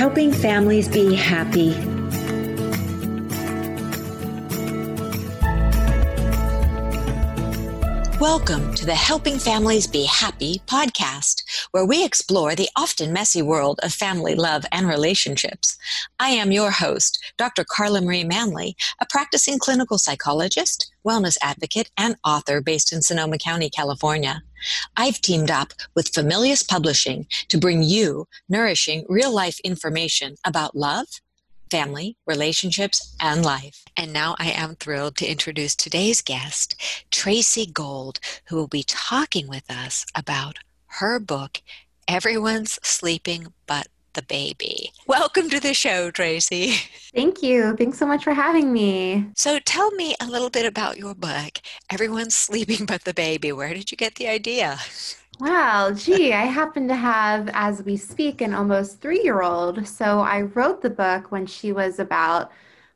helping families be happy. Welcome to the Helping Families Be Happy podcast, where we explore the often messy world of family love and relationships. I am your host, Dr. Carla Marie Manley, a practicing clinical psychologist, wellness advocate, and author based in Sonoma County, California. I've teamed up with Familius Publishing to bring you nourishing real life information about love family, relationships, and life. And now I am thrilled to introduce today's guest, Tracy Gold, who will be talking with us about her book, Everyone's Sleeping But the Baby. Welcome to the show, Tracy. Thank you. Thanks so much for having me. So tell me a little bit about your book, Everyone's Sleeping But the Baby. Where did you get the idea? Wow, gee, I happen to have, as we speak, an almost three year old. So I wrote the book when she was about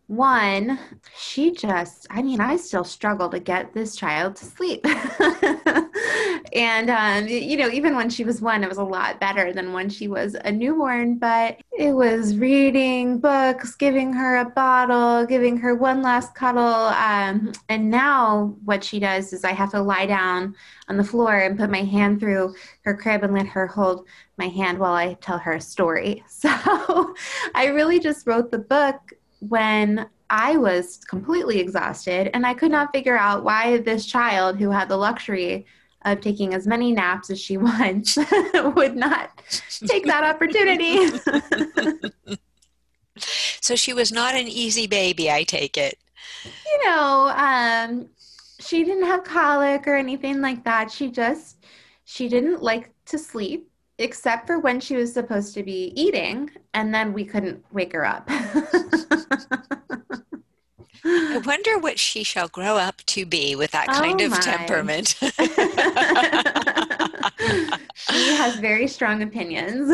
one. She just, I mean, I still struggle to get this child to sleep. and, um, you know, even when she was one, it was a lot better than when she was a newborn. But it was reading books, giving her a bottle, giving her one last cuddle. Um, and now what she does is I have to lie down on the floor and put my hand through her crib and let her hold my hand while I tell her a story. So I really just wrote the book when I was completely exhausted and I could not figure out why this child who had the luxury of taking as many naps as she wants would not take that opportunity. so she was not an easy baby, I take it. You know, um, she didn't have colic or anything like that. She just she didn't like to sleep except for when she was supposed to be eating and then we couldn't wake her up. I wonder what she shall grow up to be with that kind oh of temperament. she has very strong opinions.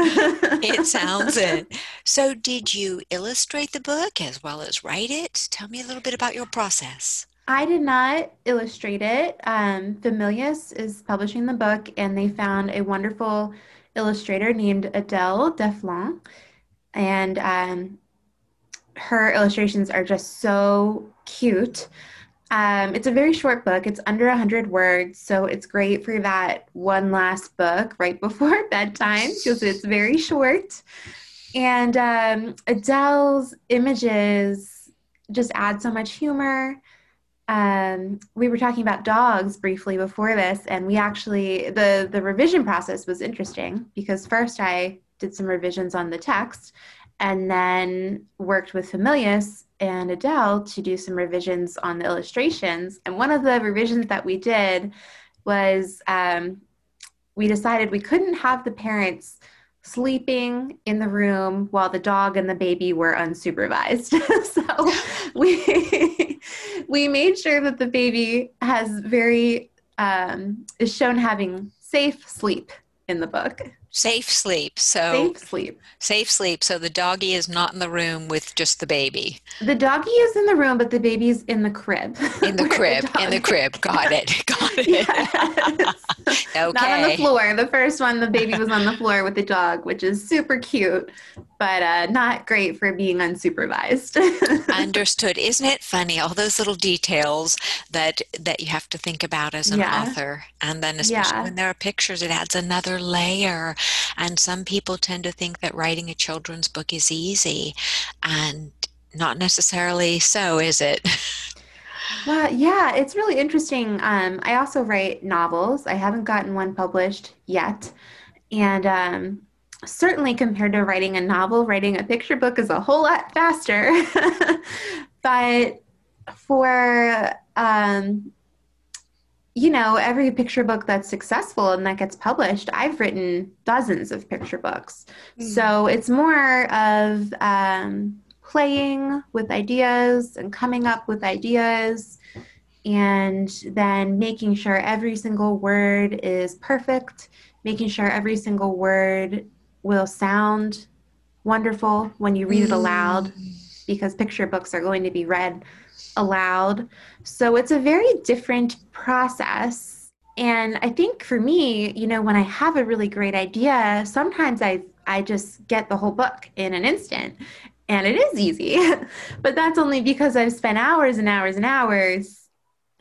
it sounds it. So, did you illustrate the book as well as write it? Tell me a little bit about your process. I did not illustrate it. Um, Familius is publishing the book, and they found a wonderful illustrator named Adele Dafflon. And um, her illustrations are just so cute. Um, it's a very short book. It's under 100 words, so it's great for that one last book right before bedtime because it's very short. And um, Adele's images just add so much humor. Um, we were talking about dogs briefly before this, and we actually the the revision process was interesting because first I did some revisions on the text, and then worked with Familius and Adele to do some revisions on the illustrations. And one of the revisions that we did was um, we decided we couldn't have the parents sleeping in the room while the dog and the baby were unsupervised. so we we made sure that the baby has very um, is shown having safe sleep in the book. Safe sleep. So safe sleep. Safe sleep. So the doggy is not in the room with just the baby. The doggy is in the room, but the baby's in the crib. In the crib. The in the crib. Got it. Got it. Yes. okay. Not on the floor. The first one, the baby was on the floor with the dog, which is super cute, but uh, not great for being unsupervised. Understood. Isn't it funny? All those little details that that you have to think about as an yeah. author, and then especially yeah. when there are pictures, it adds another layer and some people tend to think that writing a children's book is easy, and not necessarily so, is it? Well, yeah, it's really interesting. Um, I also write novels. I haven't gotten one published yet. And um, certainly compared to writing a novel, writing a picture book is a whole lot faster. but for um, you know, every picture book that's successful and that gets published, I've written dozens of picture books. Mm-hmm. So it's more of um, playing with ideas and coming up with ideas and then making sure every single word is perfect, making sure every single word will sound wonderful when you read mm. it aloud mm. because picture books are going to be read aloud. So it's a very different process. and I think for me, you know, when I have a really great idea, sometimes I I just get the whole book in an instant. And it is easy. but that's only because I've spent hours and hours and hours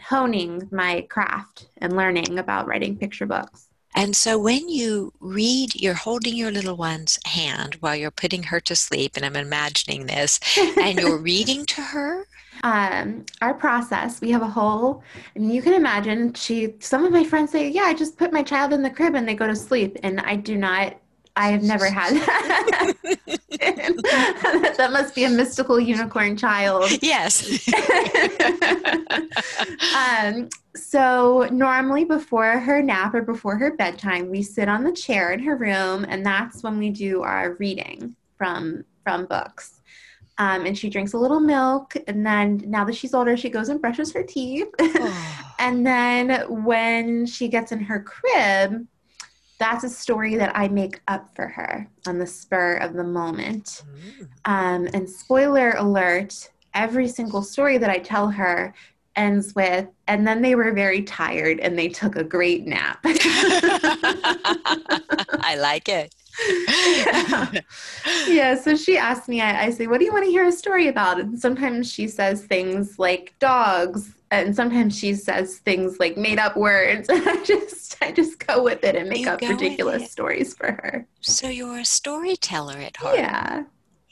honing my craft and learning about writing picture books. And so when you read, you're holding your little one's hand while you're putting her to sleep, and I'm imagining this, and you're reading to her. Um, our process, we have a whole, and you can imagine, she, some of my friends say, Yeah, I just put my child in the crib and they go to sleep. And I do not I have never had that. that must be a mystical unicorn child. Yes. um, so normally before her nap or before her bedtime, we sit on the chair in her room, and that's when we do our reading from from books. Um, and she drinks a little milk, and then now that she's older, she goes and brushes her teeth. Oh. and then when she gets in her crib, that's a story that I make up for her on the spur of the moment. Mm. Um, and spoiler alert, every single story that I tell her ends with, and then they were very tired and they took a great nap. I like it. yeah. So she asked me, I, I say, What do you want to hear a story about? And sometimes she says things like dogs and sometimes she says things like made up words. And i just i just go with it and make you up ridiculous stories for her. So you're a storyteller at heart. Yeah.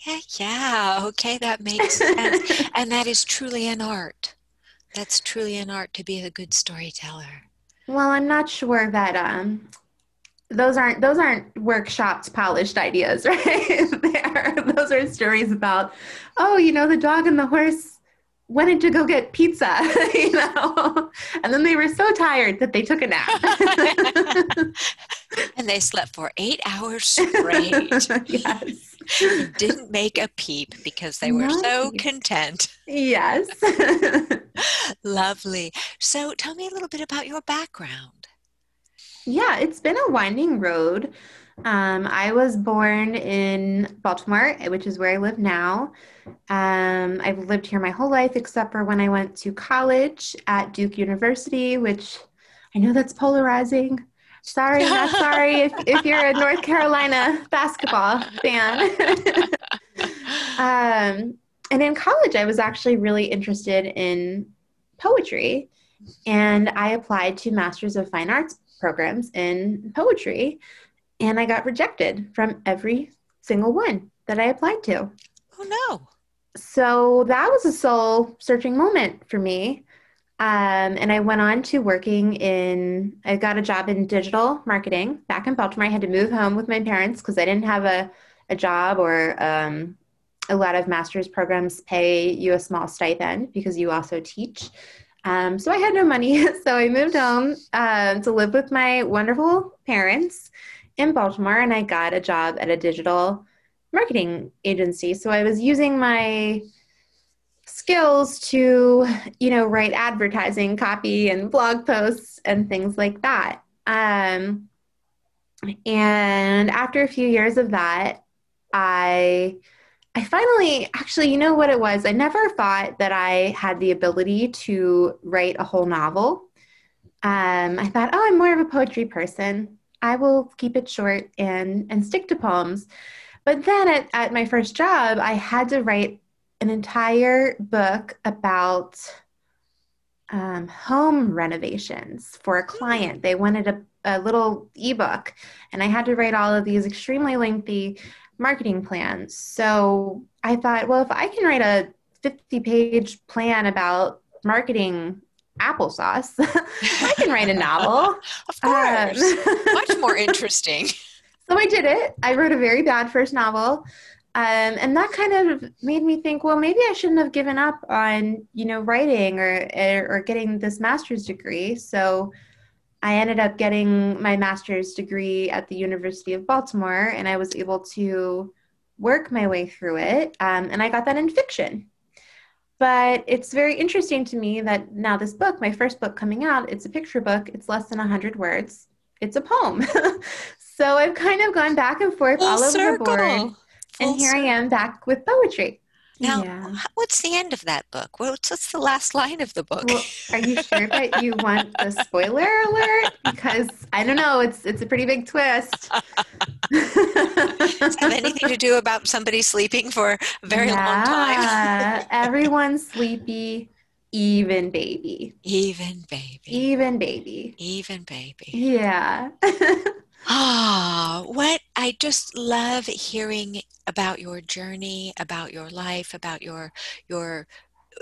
Yeah yeah okay that makes sense. And that is truly an art. That's truly an art to be a good storyteller. Well i'm not sure that um those aren't those aren't workshopped polished ideas right there those are stories about oh you know the dog and the horse wanted to go get pizza, you know, and then they were so tired that they took a nap. and they slept for eight hours straight. yes. Didn't make a peep because they were nice. so content. Yes. Lovely. So tell me a little bit about your background. Yeah, it's been a winding road. Um, I was born in Baltimore, which is where I live now. Um, I've lived here my whole life except for when I went to college at Duke University, which I know that's polarizing. Sorry, not sorry if, if you're a North Carolina basketball fan. um, and in college, I was actually really interested in poetry, and I applied to Masters of Fine Arts programs in poetry and I got rejected from every single one that I applied to. Oh no. So that was a soul searching moment for me. Um, and I went on to working in, I got a job in digital marketing back in Baltimore. I had to move home with my parents because I didn't have a, a job or um, a lot of master's programs pay you a small stipend because you also teach. Um, so I had no money. So I moved home uh, to live with my wonderful parents in Baltimore and I got a job at a digital marketing agency. So I was using my skills to, you know, write advertising copy and blog posts and things like that. Um, and after a few years of that, I I finally actually, you know what it was? I never thought that I had the ability to write a whole novel. Um, I thought, oh, I'm more of a poetry person. I will keep it short and and stick to poems. But then at, at my first job, I had to write an entire book about um, home renovations for a client. They wanted a, a little ebook, and I had to write all of these extremely lengthy marketing plans. So I thought, well, if I can write a 50 page plan about marketing applesauce. I can write a novel. of course. Um, Much more interesting. So I did it. I wrote a very bad first novel. Um, and that kind of made me think, well, maybe I shouldn't have given up on, you know, writing or, or getting this master's degree. So I ended up getting my master's degree at the University of Baltimore, and I was able to work my way through it. Um, and I got that in fiction. But it's very interesting to me that now this book, my first book coming out, it's a picture book. It's less than 100 words. It's a poem. so I've kind of gone back and forth Full all over circle. the board. Full and here circle. I am back with poetry. Now, Yeah. what's the end of that book? What's, what's the last line of the book? Well, are you sure that you want the spoiler alert? Because I don't know, it's it's a pretty big twist. Does have anything to do about somebody sleeping for a very long time? Yeah, Everyone's sleepy, even baby. Even baby. Even baby. Even baby. Yeah. Ah, what I just love hearing about your journey, about your life, about your your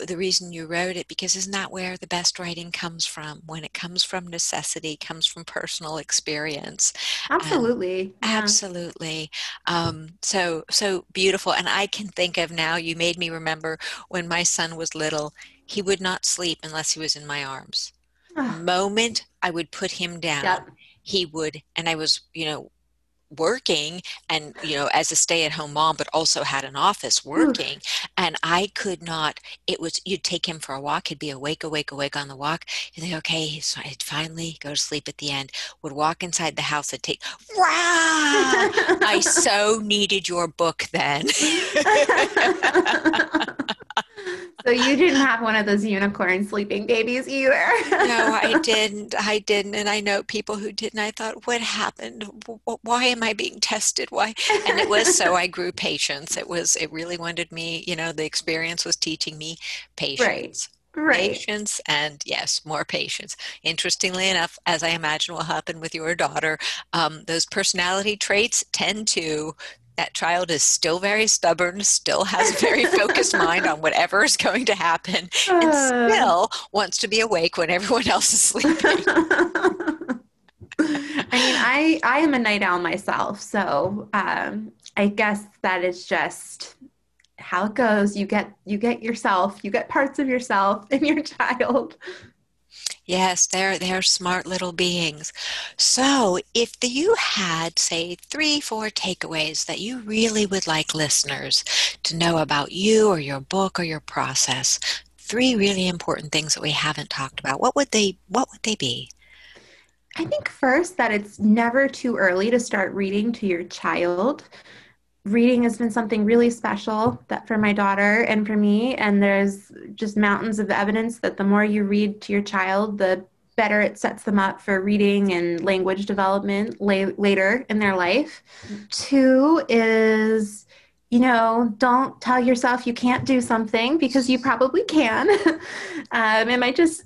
the reason you wrote it because isn't that where the best writing comes from when it comes from necessity comes from personal experience Absolutely. Yeah. absolutely um, so so beautiful and i can think of now you made me remember when my son was little he would not sleep unless he was in my arms Ah, moment i would put him down Yep. He would and i was you know working and you know as a stay-at-home mom but also had an office hmm. working and i could not it was you'd take him for a walk he'd be awake awake awake on the walk you think okay he's he'd finally go to sleep at the end would walk inside the house and take wow i so needed your book then so you didn't have one of those unicorn sleeping babies either. no i didn't i didn't and i know people who didn't. i thought what happened why am i being tested why and it was so i grew patience it was it really wanted me you know the experience was teaching me patience Right. patience and yes more patience interestingly enough as i imagine will happen with your daughter um, those personality traits tend to that child is still very stubborn still has a very focused mind on whatever is going to happen and Uh. still wants to be awake when everyone else is sleeping I mean, I I am a night owl myself, so um, I guess that is just how it goes. You get you get yourself, you get parts of yourself in your child. Yes, they're they're smart little beings. So, if the, you had, say, three, four takeaways that you really would like listeners to know about you or your book or your process, three really important things that we haven't talked about, what would they what would they be? I think first that it's never too early to start reading to your child. Reading has been something really special that for my daughter and for me, and there's just mountains of evidence that the more you read to your child, the better it sets them up for reading and language development la- later in their life. Two is you know, don't tell yourself you can't do something because you probably can. um, it might just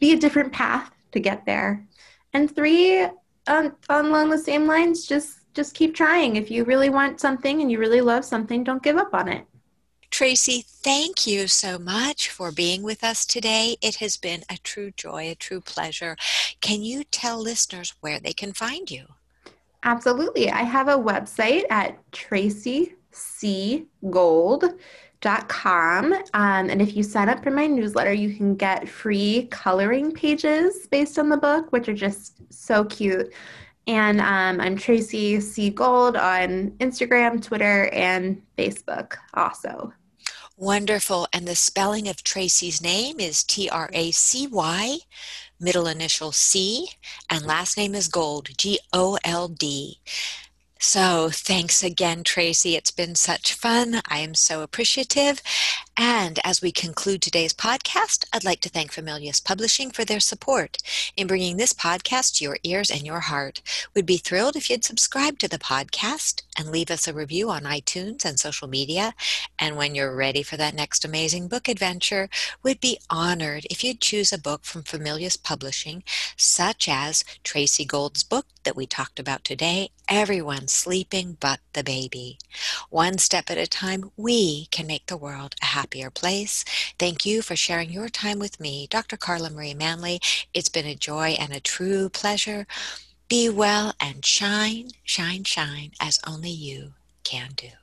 be a different path to get there. And three, on along the same lines, just just keep trying. If you really want something and you really love something, don't give up on it. Tracy, thank you so much for being with us today. It has been a true joy, a true pleasure. Can you tell listeners where they can find you? Absolutely. I have a website at tracycgold.com. Um, and if you sign up for my newsletter, you can get free coloring pages based on the book, which are just so cute. And um, I'm Tracy C. Gold on Instagram, Twitter, and Facebook also. Wonderful. And the spelling of Tracy's name is T R A C Y, middle initial C, and last name is Gold, G O L D. So thanks again, Tracy. It's been such fun. I am so appreciative. And as we conclude today's podcast, I'd like to thank Familius Publishing for their support in bringing this podcast to your ears and your heart. We'd be thrilled if you'd subscribe to the podcast and leave us a review on iTunes and social media. And when you're ready for that next amazing book adventure, we'd be honored if you'd choose a book from Familius Publishing, such as Tracy Gold's book that we talked about today, Everyone Sleeping But the Baby. One step at a time, we can make the world a happier place. Thank you for sharing your time with me, Dr. Carla Marie Manley. It's been a joy and a true pleasure. Be well and shine, shine, shine as only you can do.